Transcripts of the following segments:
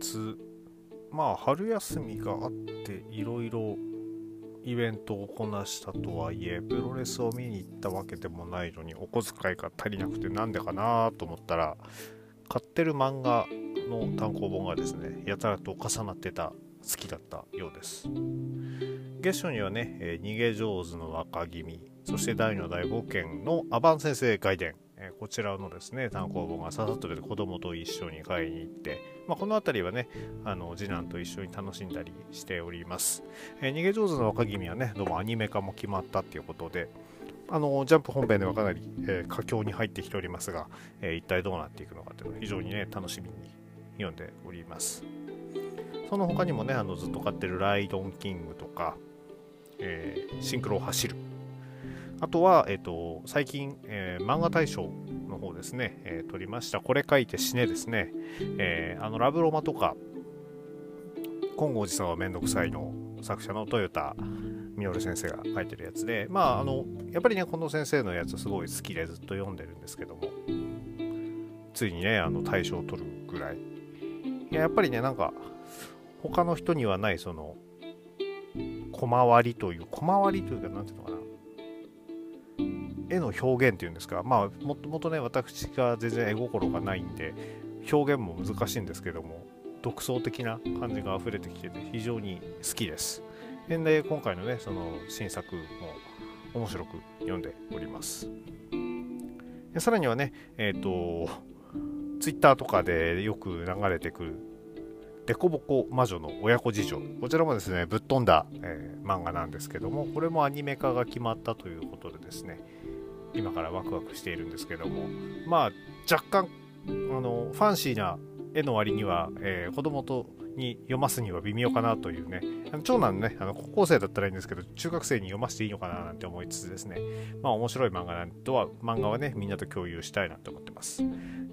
月まあ春休みがあっていろいろイベントをこなしたとはいえプロレスを見に行ったわけでもないのにお小遣いが足りなくてなんでかなと思ったら買ってる漫画の単行本がですねやたらと重なってた好きだったようです。月初にはね、えー、逃げ上手の若君そして大の大冒険のアバン先生外伝こちらのですね単行本がささっとで子供と一緒に買いに行って、まあ、この辺りはねあの次男と一緒に楽しんだりしております、えー、逃げ上手の若君はねどうもアニメ化も決まったっていうことであのジャンプ本編ではかなり、えー、佳境に入ってきておりますが、えー、一体どうなっていくのかというのを非常にね楽しみに読んでおります。その他にもねあのずっと買ってるライドンキングとか、えー、シンクロを走る。あとは、えっ、ー、と、最近、えー、漫画大賞の方ですね、えー、撮りました、これ書いて死ねですね、えー、あの、ラブロマとか、金剛寺さんはめんどくさいの作者の豊田稔先生が書いてるやつで、まあ、あの、やっぱりね、この先生のやつすごい好きでずっと読んでるんですけども、ついにね、あの、大賞を取るぐらい。いや、やっぱりね、なんか、他の人にはない、その、小回りという、小回りというか、なんていうのかな、絵の表現っていうんですか、まあ、もともとね、私が全然絵心がないんで、表現も難しいんですけども、独創的な感じが溢れてきてて、非常に好きです。で、今回のね、その新作も面白く読んでおります。さらにはね、えっ、ー、と、ツイッターとかでよく流れてくる、デコボコ魔女の親子事情。こちらもですね、ぶっ飛んだ、えー、漫画なんですけども、これもアニメ化が決まったということでですね、今からワクワクしているんですけども。まあ若干あのファンシーな絵の割には、えー、子供とに読ますには微妙かなというね。長男ねあの高校生だったらいいんですけど中学生に読ませていいのかななんて思いつつですね。まあ面白い漫画なんとは漫画はねみんなと共有したいなと思ってます。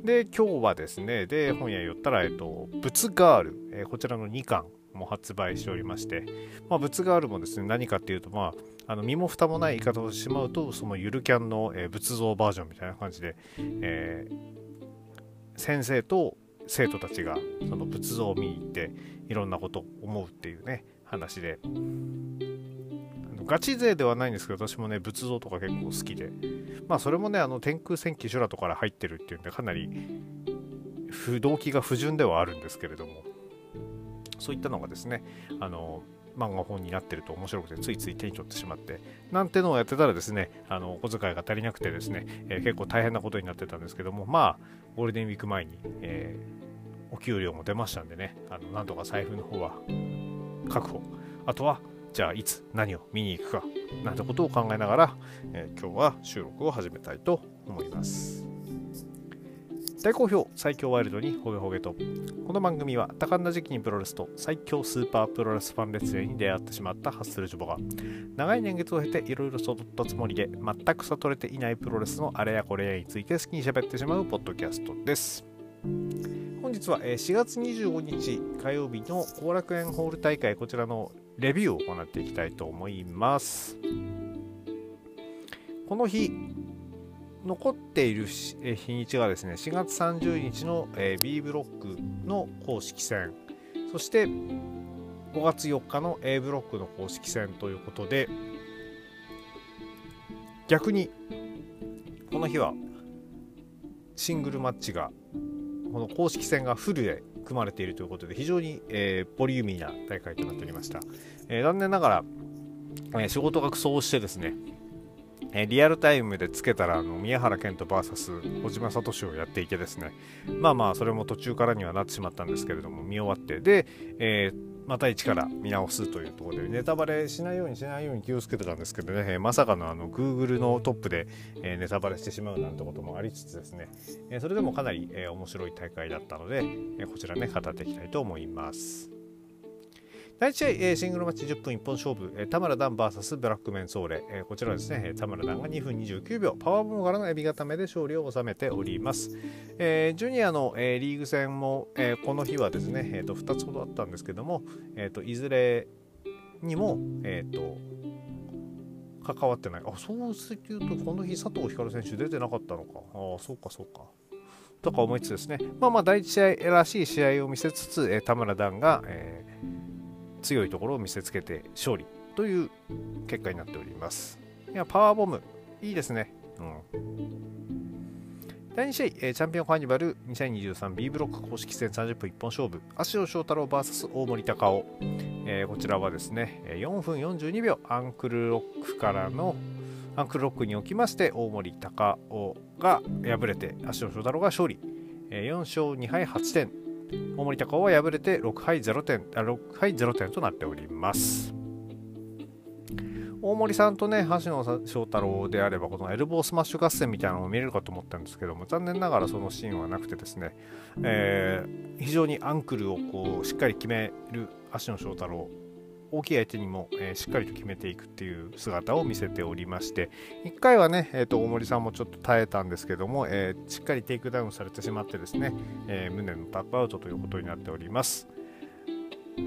で今日はですねで本屋寄ったらえっと「仏ガール」えー、こちらの2巻も発売しておりまして、まあ、仏ガールもですね何かっていうとまああの身も蓋もない言い方をしてしまうとそのゆるキャンの、え、仏像バージョンみたいな感じで、えー、先生と生徒たちがその仏像を見に行っていろんなことを思うっていうね話で。ガチ勢ではないんですけど私もね仏像とか結構好きで。まあそれもねあの天空戦記修羅とから入ってるっていうんでかなり動機が不純ではあるんですけれども。そういったのがですねあの漫画本になってると面白くてついつい手に取ってしまってなんてのをやってたらですねあのお小遣いが足りなくてですね、えー、結構大変なことになってたんですけどもまあゴールデンウィーク前に、えー、お給料も出ましたんでねあのなんとか財布の方は確保あとはじゃあいつ何を見に行くかなんてことを考えながら、えー、今日は収録を始めたいと思います。大好評最強ワイルドにホゲホゲと。この番組は多感な時期にプロレスと最強スーパープロレスファン列伝に出会ってしまったハッスルジョボが長い年月を経ていろいろ育ったつもりで全く悟れていないプロレスのあれやこれやについて好きに喋ってしまうポッドキャストです。本日は4月25日火曜日の後楽園ホール大会こちらのレビューを行っていきたいと思います。この日残っている日にちがですね4月30日の、B ブロックの公式戦。そして5月4日の A ブロックの公式戦ということで逆にこの日はシングルマッチがこの公式戦がフルで組まれているということで非常に、え、ボリューミーな大会となっておりました、え、残念ながら、え、仕事が苦してですねえリアルタイムでつけたらあの宮原健人 VS 小島聡をやっていてですね。まあまあそれも途中からにはなってしまったんですけれども見終わって。で、えー、また一から見直すというところでネタバレしないようにしないように気をつけてたんですけどね。まさかのあの Google のトップで、え、ネタバレしてしまうなんてこともありつつですね、え、それでもかなり、え面白い大会だったので、えこちらね語っていきたいと思います。第1試合、シングルマッチ10分一本勝負、田村ダン VS ブラックメンソーレ、こちらですね、田村ダンが2分29秒、パワーボムからのエビ固めで勝利を収めております。えー、ジュニアの、えー、リーグ戦も、えー、この日はですね、えーと、2つほどあったんですけども、えーと、いずれにも、えーと、関わってない。あ、そうすると、この日、佐藤光選手出てなかったのか。ああ、そうか、そうか。とか思いつつですね、まあまあ第1試合らしい試合を見せつつ、えー、田村段が、えー、強いところを見せつけて勝利という結果になっております。いや、パワーボム、いいですね。うん。第2試合、えー、チャンピオンファニバル 2023B ブロック公式戦30分一本勝負、足尾翔太郎 VS 大森隆夫、えー、こちらはですね、4分42秒アンクルロックからのアンクルロックにおきまして大森隆男が敗れて芦野祥太郎が勝利、え4勝2敗8点大森隆男は敗れて6敗0点あ6敗0点となっております。大森さんとね芦野祥太郎であればこのエルボースマッシュ合戦みたいなのを見れるかと思ったんですけども残念ながらそのシーンはなくてですね、えー、非常にアンクルをこうしっかり決める芦野祥太郎大きい相手にも、えー、しっかりと決めていくっていう姿を見せておりまして1回はね、えーと、大森さんもちょっと耐えたんですけども、えー、しっかりテイクダウンされてしまってですね、えー、無念のタップアウトということになっております。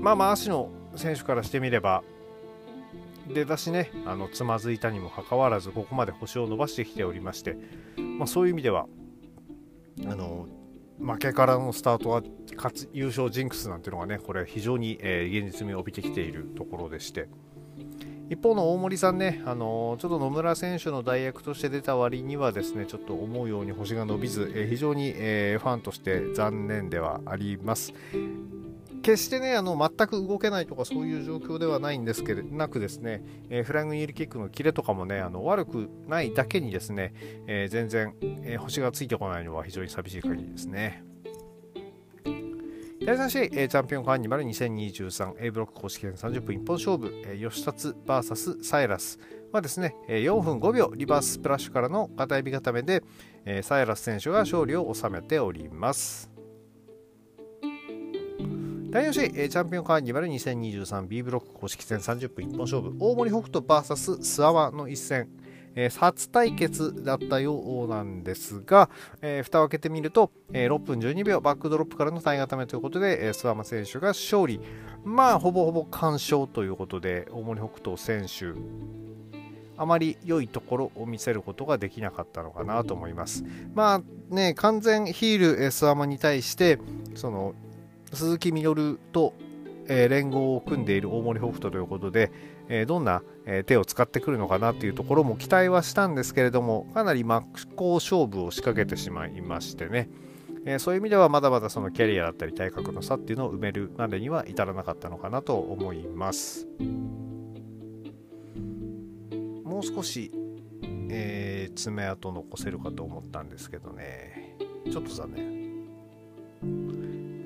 まあまあ芦野選手からしてみれば出だしねあのつまずいたにもかかわらずここまで星を伸ばしてきておりまして、まあ、そういう意味ではあの負けからのスタートは勝優勝ジンクスなんていうのがねこれ非常に、えー、現実味を帯びてきているところでして。一方の大森さんね、あのー、ちょっと野村選手の代役として出た割にはですねちょっと思うように星が伸びず、えー、非常に、えファンとして残念ではあります。決してね、あの全く動けないとかそういう状況ではないんですけれなくですね、えー、フライングニールキックのキレとかもね、あの悪くないだけにですね、えー、全然、えー、星がついてこないのは非常に寂しい限りですね。第3試合、え、チャンピオンカーニバル 2023A ブロック公式戦30分一本勝負、えー、吉達 VS サイラスはですね、4分5秒リバーススプラッシュからの片指固めで、えー、サイラス選手が勝利を収めております。第4試合、チャンピオンカーニバル 2023B ブロック公式戦30分一本勝負、大森北斗 VS 諏訪の一戦、えー、初対決だったようなんですが、えー、蓋を開けてみると、えー、6分12秒バックドロップからの体固めということで、えー、諏訪間選手が勝利。まあ、ほぼほぼ完勝ということで、大森北斗選手、あまり良いところを見せることができなかったのかなと思います。まあね、完全ヒール、諏訪間に対して、その鈴木みのると、えー、連合を組んでいる大森北斗ということで、えー、どんな、えー、手を使ってくるのかなというところも期待はしたんですけれどもかなり真っ向勝負を仕掛けてしまいましてね、えそういう意味ではまだまだそのキャリアだったり体格の差っていうのを埋めるまでには至らなかったのかなと思います。もう少し、え爪痕残せるかと思ったんですけどね。ちょっと残念。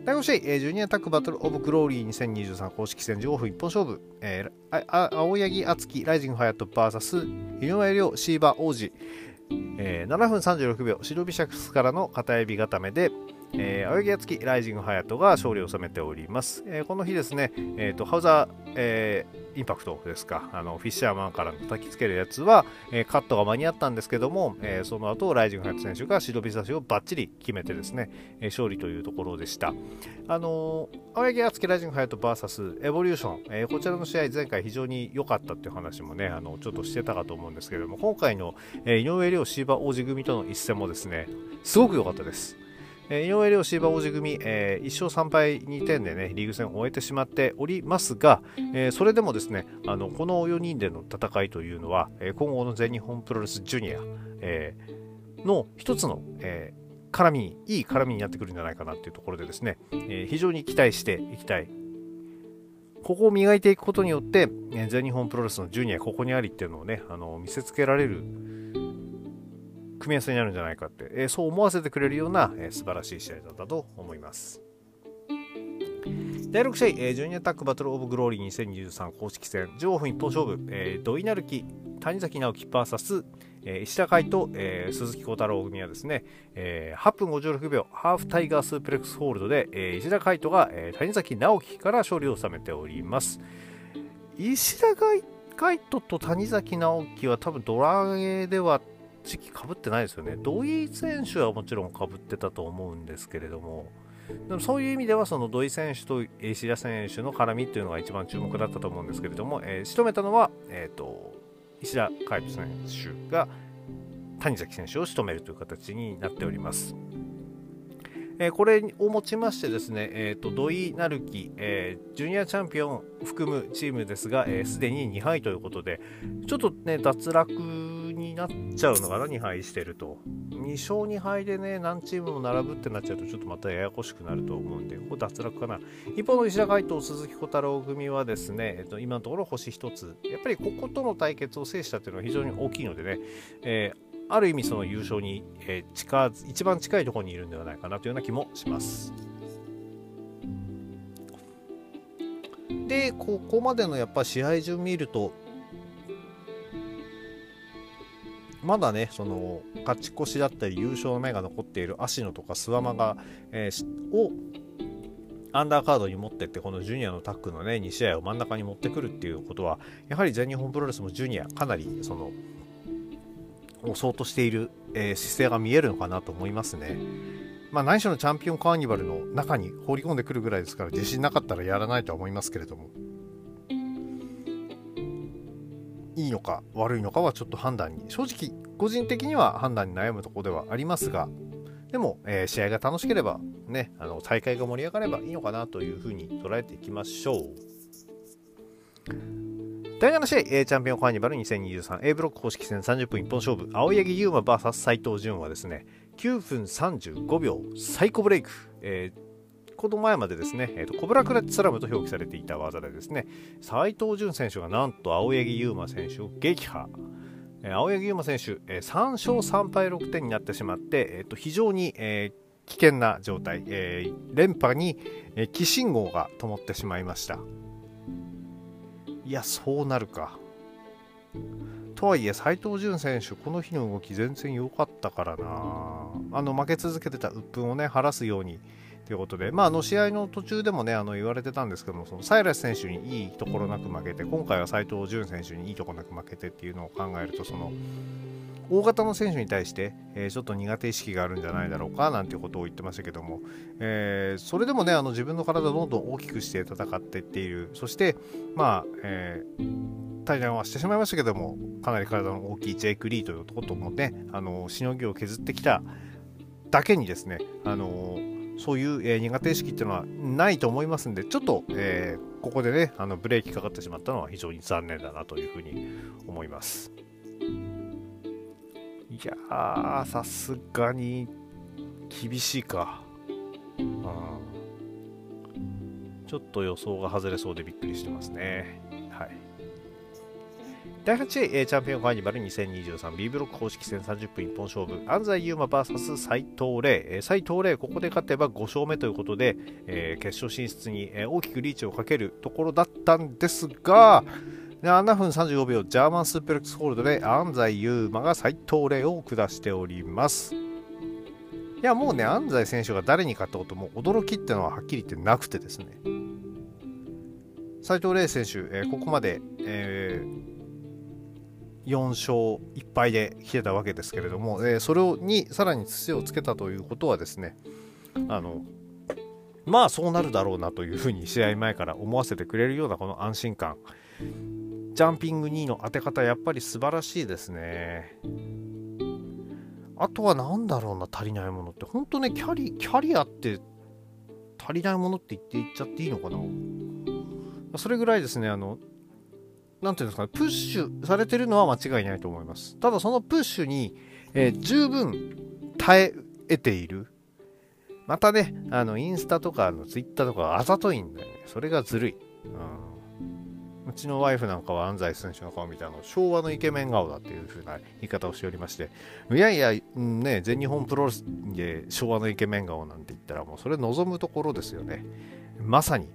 第5試合、えー、ジュニアタックバトルオブグローリー2023公式戦15分一本勝負、えー、あ青柳敦樹ライジングハヤット VS 井上亮シーバー王子、えー、7分36秒白ビシャクスからの片指固めで、えー、青柳敦樹ライジングハヤトが勝利を収めております、えー、この日ですね、えーと、ハウザー、えーインパクトですか、あのフィッシャーマンから叩きつけるやつは、えー、カットが間に合ったんですけども、えー、その後ライジングハヤト選手がシドビ差しをバッチリ決めてですね、えー、勝利というところでした。あの青柳敦樹ライジングハヤト VS エボリューション、えこちらの試合、前回非常に良かったっていう話もね、あのちょっとしてたかと思うんですけども、今回の、え井上亮シーバー王子組との一戦もですね、すごく良かったです。え井上亮シーバー王子組、えー、1勝3敗2点でね、リーグ戦を終えてしまっておりますが、えー、それでもですね、あの、この4人での戦いというのは、えー、今後の全日本プロレスジュニア、えー、の一つの、えー、絡みに、いい絡みになってくるんじゃないかなっていうところでですね、えー、非常に期待していきたい。ここを磨いていくことによって、全日本プロレスのジュニアここにありっていうのをね、あの見せつけられる組み合わせになるんじゃないかって、えー、そう思わせてくれるような、えー、素晴らしい試合だったと思います。第6試合、えー、ジュニアタックバトルオブグローリー2023公式戦、15分一本勝負、えー、土井成樹、谷崎直樹 VS、えー、石田海と、えー、鈴木幸太郎組はですね、えー、8分56秒、ハーフタイガースープレックスホールドで、えー、石田海人が、えー、谷崎直樹から勝利を収めております。石田海人と谷崎直樹は多分ドラゲーでは時期かぶってないですよね。土井選手はもちろんかぶってたと思うんですけれども、でもそういう意味ではその土井選手と石田選手の絡みっていうのが一番注目だったと思うんですけれども、えー、仕留めたのは、えーと、石田海人選手が谷崎選手を仕留めるという形になっております。えー、これをもちましてですね、えーと、土井成樹、えー、ジュニアチャンピオン含むチームですが、す、えー、で、に2敗ということで、ちょっとね、脱落になっちゃうのかな、2敗してると。2勝2敗でね、何チームも並ぶってなっちゃうと、ちょっとまたややこしくなると思うんで、ここ脱落かな。一方の石田海斗、鈴木小太郎組はですね、えーと、今のところ星1つ。やっぱりこことの対決を制したっていうのは非常に大きいのでね、えーある意味その優勝に、えー、近一番近いところにいるんではないかなというような気もします。でここまでのやっぱ試合順見るとまだねその勝ち越しだったり優勝の目が残っている芦野とか諏訪間が、えー、をアンダーカードに持ってってこのジュニアのタッグのね2試合を真ん中に持ってくるっていうことはやはり全日本プロレスもジュニアかなりその押そうとしている、えー、姿勢が見えるのかなと思いますね。まあ、内緒のチャンピオンカーニバルの中に放り込んでくるぐらいですから自信なかったらやらないとは思いますけれどもいいのか悪いのかはちょっと判断に正直個人的には判断に悩むとこではありますがでも、えー、試合が楽しければねあの大会が盛り上がればいいのかなというふうに捉えていきましょう。第7試合、A チャンピオンカーニバル 2023A ブロック公式戦30分一本勝負、青柳優馬 VS 斎藤潤はですね、9分35秒サイコブレイク、えー、この前までですね、えーと、コブラクラッチスラムと表記されていた技でですね、斎藤潤選手がなんと青柳優馬選手を撃破。えー、青柳優馬選手、えー、3勝3敗6点になってしまって、えーと、非常に、えー、危険な状態、えー、連覇に、えー、寄信号が灯ってしまいました。いや、そうなるか。とはいえ、斎藤潤選手、この日の動き全然良かったからな。あの負け続けてた鬱憤をね、晴らすようにということで、まあ、あの試合の途中でもね、あの言われてたんですけども、そのサイラス選手にいいところなく負けて、今回は斎藤潤選手にいいところなく負けてっていうのを考えると、その大型の選手に対して、えー、ちょっと苦手意識があるんじゃないだろうかなんていうことを言ってましたけども、えー、それでもねあの自分の体をどんどん大きくして戦っていっている。そしてまあ、えー、対談はしてしまいましたけどもかなり体の大きいジェイク・リーということもねあのしのぎを削ってきただけにですねあのそういう、えー、苦手意識っていうのはないと思いますんでちょっと、えー、ここでねあのブレーキかかってしまったのは非常に残念だなというふうに思います。いやー、さすがに厳しいか。うん。ちょっと予想が外れそうでびっくりしてますね。第8位、チャンピオンファイニバル 2023B ブロック公式戦30分一本勝負、安西優真 VS 斎藤麗。斎藤麗、ここで勝てば5勝目ということで、えー、決勝進出に大きくリーチをかけるところだったんですが、7分35秒、ジャーマンスープレックスホールドで安西優真が斎藤麗を下しております。いや、もうね、安西選手が誰に勝ったことも驚きっていうのははっきり言ってなくてですね。斎藤麗選手、えー、ここまで、えー、4勝1敗で来てたわけですけれども、えー、それをにさらに土をつけたということはですね、あの、まあそうなるだろうなというふうに試合前から思わせてくれるようなこの安心感。ジャンピング2位の当て方やっぱり素晴らしいですね。あとは何だろうな足りないものって本当ねキャリキャリアって足りないものって言っていっちゃっていいのかなそれぐらいですねあの何ていうんですかねプッシュされてるのは間違いないと思います。ただそのプッシュに、えー、十分耐え得ている。またねあのインスタとかのツイッターとかあざといんだよね。それがずるい、うん。うちのワイフなんかは安西選手の顔見てあの昭和のイケメン顔だっていう風な言い方をしておりまして。いやいや、ね、全日本プロレスで昭和のイケメン顔なんて言ったらもうそれ望むところですよね。まさに。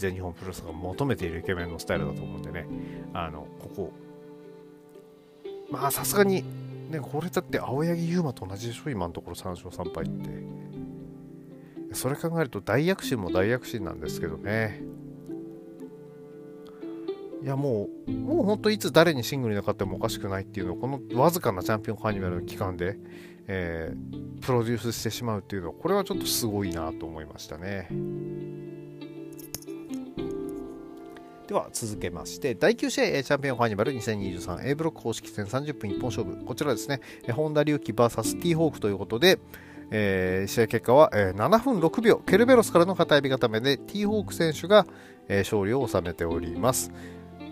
全日本プロレスが求めているイケメンのスタイルだと思うんでね。あのここ。まあさすがにねこれだって青柳優馬と同じでしょ？今のところ3勝3敗って。それ考えると大躍進も大躍進なんですけどね。いやもう、もう本当いつ誰にシングルに勝ってもおかしくないっていうのを、このわずかなチャンピオンカーニバルの期間で、えー、プロデュースしてしまうっていうのは、これはちょっとすごいなと思いましたね。では続けまして、第9試合、チャンピオンカーニバル 2023A ブロック公式戦30分一本勝負。こちらですね、本田隆起 VS ティーホークということで、えー、試合結果は、えー、7分6秒、ケルベロスからの片指固めで、ティーホーク選手が、えー、勝利を収めております。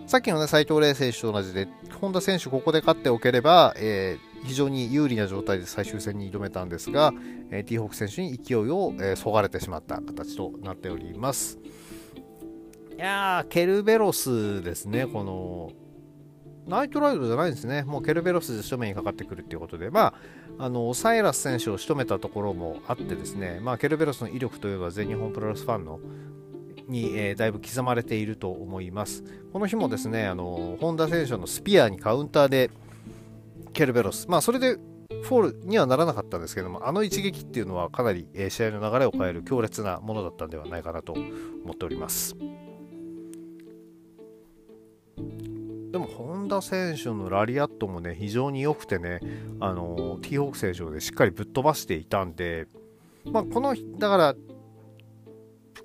さっきのね、斉藤麗選手と同じで、本田選手ここで勝っておければ、えー、非常に有利な状態で最終戦に挑めたんですが、えー、ティーホーク選手に勢いを、えー、そがれてしまった形となっております。いやー、ケルベロスですね、この、ナイトライドじゃないんですね、もうケルベロスで正面にかかってくるっていうことで、まあ、あのサイラス選手を仕留めたところもあってですね、まあ、ケルベロスの威力というのは全日本プロレスファンのに、えー、だいぶ刻まれていると思います。この日もですね、あの本田選手のスピアにカウンターでケルベロス、まあ、それでフォールにはならなかったんですけども、あの一撃っていうのはかなり、え、試合の流れを変える強烈なものだったんではないかなと思っております。でも本田選手のラリアットもね非常に良くてねあのティーホーク選手でしっかりぶっ飛ばしていたんで、まあ、このだから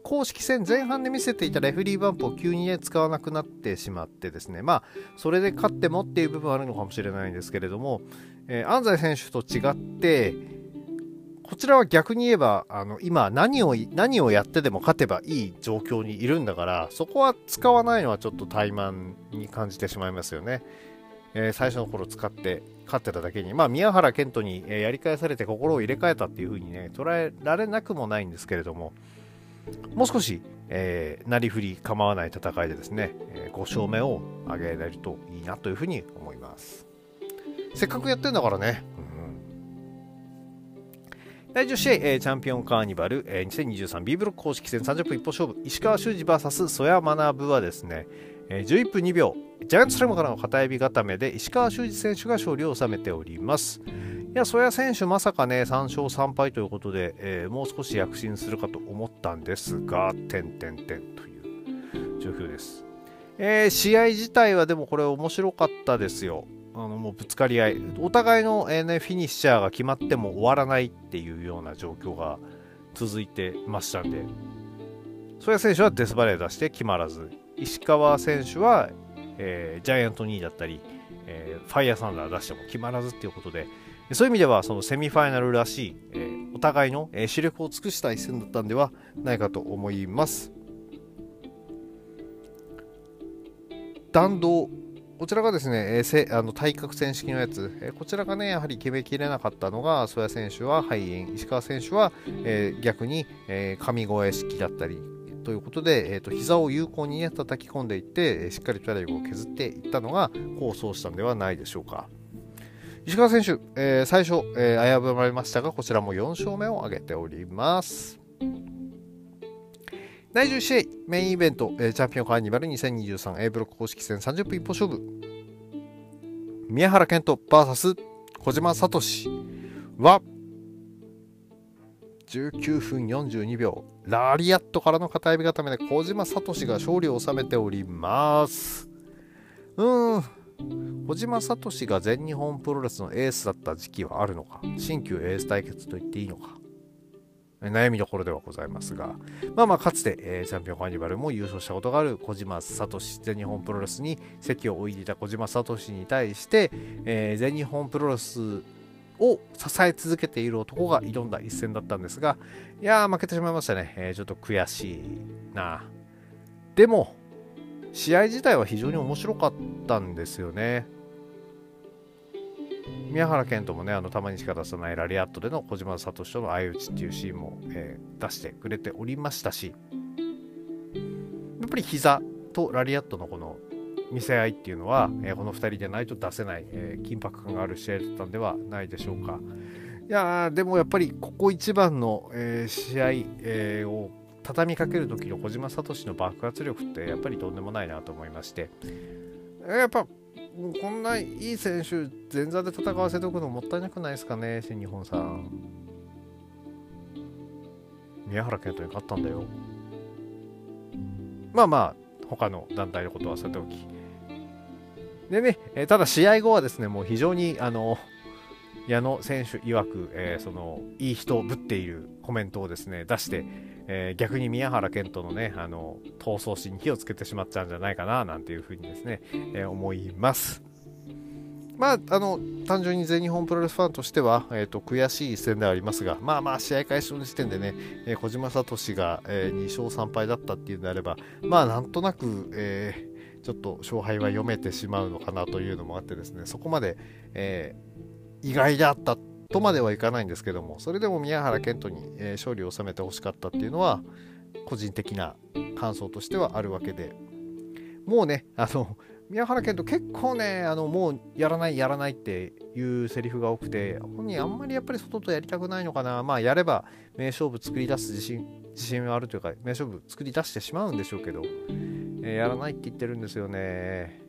公式戦前半で見せていたレフリーバンプを急に、ね、使わなくなってしまってですね、まあ、それで勝ってもっていう部分あるのかもしれないんですけれども、えー、安西選手と違って、こちらは逆に言えば、あの今何を、何をやってでも勝てばいい状況にいるんだから、そこは使わないのはちょっと怠慢に感じてしまいますよね。えー、最初の頃使って勝ってただけに、まあ、宮原健人に、えやり返されて心を入れ替えたっていう風にね、捉えられなくもないんですけれども、もう少し、えー、なりふり構わない戦いでですね、え、5勝目を挙げられるといいなというふうに思います。せっかくやってんだからね。第10試合、えー、チャンピオンカーニバル、えー、2023B ブロック公式戦30分一歩勝負、石川修司 VS 曽谷学はですね、えー、11分2秒、ジャイアントスラムからの片指固めで石川修司選手が勝利を収めております。いや、曽谷選手、まさかね、3勝3敗ということで、えー、もう少し躍進するかと思ったんですが、点点点という状況です。えー、試合自体はでもこれ面白かったですよ。あのもうぶつかり合い、お互いの、えーね、フィニッシャーが決まっても終わらないっていうような状況が続いてましたんで、曽谷選手はデスバレー出して決まらず、石川選手は、えー、ジャイアント2位だったり、えー、ファイヤーサンダー出しても決まらずっていうことで、そういう意味ではそのセミファイナルらしい、えー、お互いの、えー、視力を尽くした一戦だったんではないかと思います。弾道こちらがですね、えー、あの対角線式のやつ、えー、こちらがね、やはり決めきれなかったのが、曽谷選手は肺炎、石川選手は、えー、逆に、えー、神越式だったりということで、えーと、膝を有効に、ね、叩き込んでいって、しっかりと体力を削っていったのが功を奏したんではないでしょうか。石川選手、え、最初、え、危ぶまれましたが、こちらも4勝目を挙げております。第10試合、メインイベント、えー、チャンピオンカーニバル 2023A ブロック公式戦30分一歩勝負。宮原健人 VS 小島聡は、19分42秒、ラリアットからの片指固めで小島聡が勝利を収めております。うーん。小島聡が全日本プロレスのエースだった時期はあるのか新旧エース対決と言っていいのか悩みどころではございますが、まあまあ、かつて、えー、チャンピオンカーニバルも優勝したことがある小島聡全日本プロレスに席を置いていた小島聡に対して、えー、全日本プロレスを支え続けている男が挑んだ一戦だったんですが、いやー、負けてしまいましたね。えー、ちょっと悔しいな。でも、試合自体は非常に面白かったんですよね。宮原健人もね、あのたまにしか出さないラリアットでの小島聡との相打ちっていうシーンも、えー、出してくれておりましたし、やっぱり膝とラリアットのこの見せ合いっていうのは、えー、この2人でないと出せない、えー、緊迫感がある試合だったんではないでしょうか。いやーでもやっぱりここ一番の、えー、試合、えー、を畳みかける時の小島聡の爆発力ってやっぱりとんでもないなと思いましてやっぱこんないい選手前座で戦わせておくのもったいなくないですかね新日本さん。宮原健人に勝ったんだよ。まあまあ他の団体のことはさておき。でね、えただ試合後はですねもう非常にあの矢野選手曰く、えー、そのいい人ぶっているコメントをですね出して、えー、逆に宮原健人のねあの闘争心に火をつけてしまったんじゃないかななんていうふうにですね、えー、思います。まあ、あの単純に全日本プロレスファンとしては、えーと、悔しい一戦ではありますが、まあまあ、試合開始の時点でね、えー、小島聡が、えー、2勝3敗だったっていうんであれば、まあ、なんとなく、えー、ちょっと勝敗は読めてしまうのかなというのもあってですね、そこまで、え意外だったとまではいかないんですけども、それでも宮原健人に、え勝利を収めてほしかったっていうのは、個人的な感想としてはあるわけで、もうね、あの、宮原健人結構ねあのもうやらないやらないっていうセリフが多くて本人あんまりやっぱり外とやりたくないのかな。まあやれば名勝負作り出す自信自信はあるというか名勝負作り出してしまうんでしょうけど、えー、やらないって言ってるんですよね。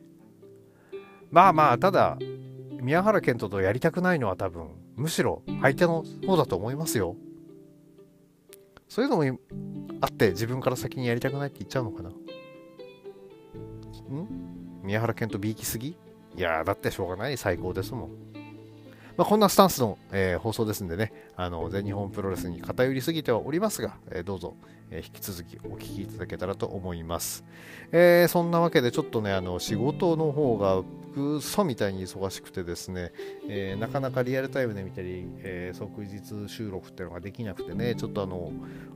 まあまあただ宮原健人とやりたくないのは多分むしろ相手の方だと思いますよ。そういうのもあって自分から先にやりたくないって言っちゃうのかな。ん？宮原健とビーきすぎいやだってしょうがない。最高ですもん。まあ、こんなスタンスの、えー、放送ですんでね、あの全日本プロレスに偏りすぎてはおりますが、えー、どうぞ、えー、引き続きお聞きいただけたらと思います。えそんなわけでちょっとね、あの仕事の方がくそみたいに忙しくてですね、えー、なかなかリアルタイムで見たり、えー、即日収録っていうのができなくてね、ちょっとあの、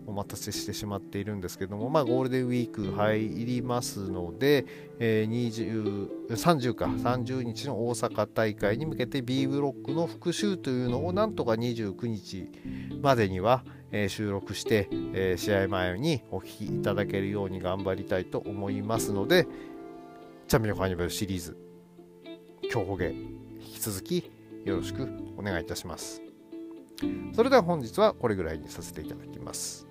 お待たせしてしまっているんですけども、まあ、ゴールデンウィーク入りますので、えー、20 30か、30日の大阪大会に向けて B ブロックの復習というのをなんとか29日までには、えー、収録して、えー、試合前にお聞きいただけるように頑張りたいと思いますので、チャンピオンカーニバルシリーズ今日ほげ引き続きよろしくお願いいたします。それでは本日はこれぐらいにさせていただきます。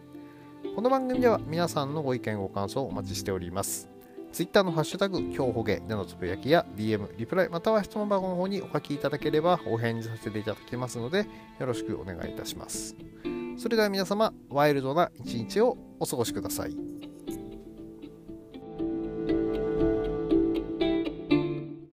この番組では皆さんのご意見ご感想をお待ちしております。Twitter のハッシュタグ、今日ほげでのつぶやきや DM、リプライ、または質問箱の方にお書きいただければお返事させていただきますので、よろしくお願いいたします。それでは皆様、ワイルドな一日をお過ごしください。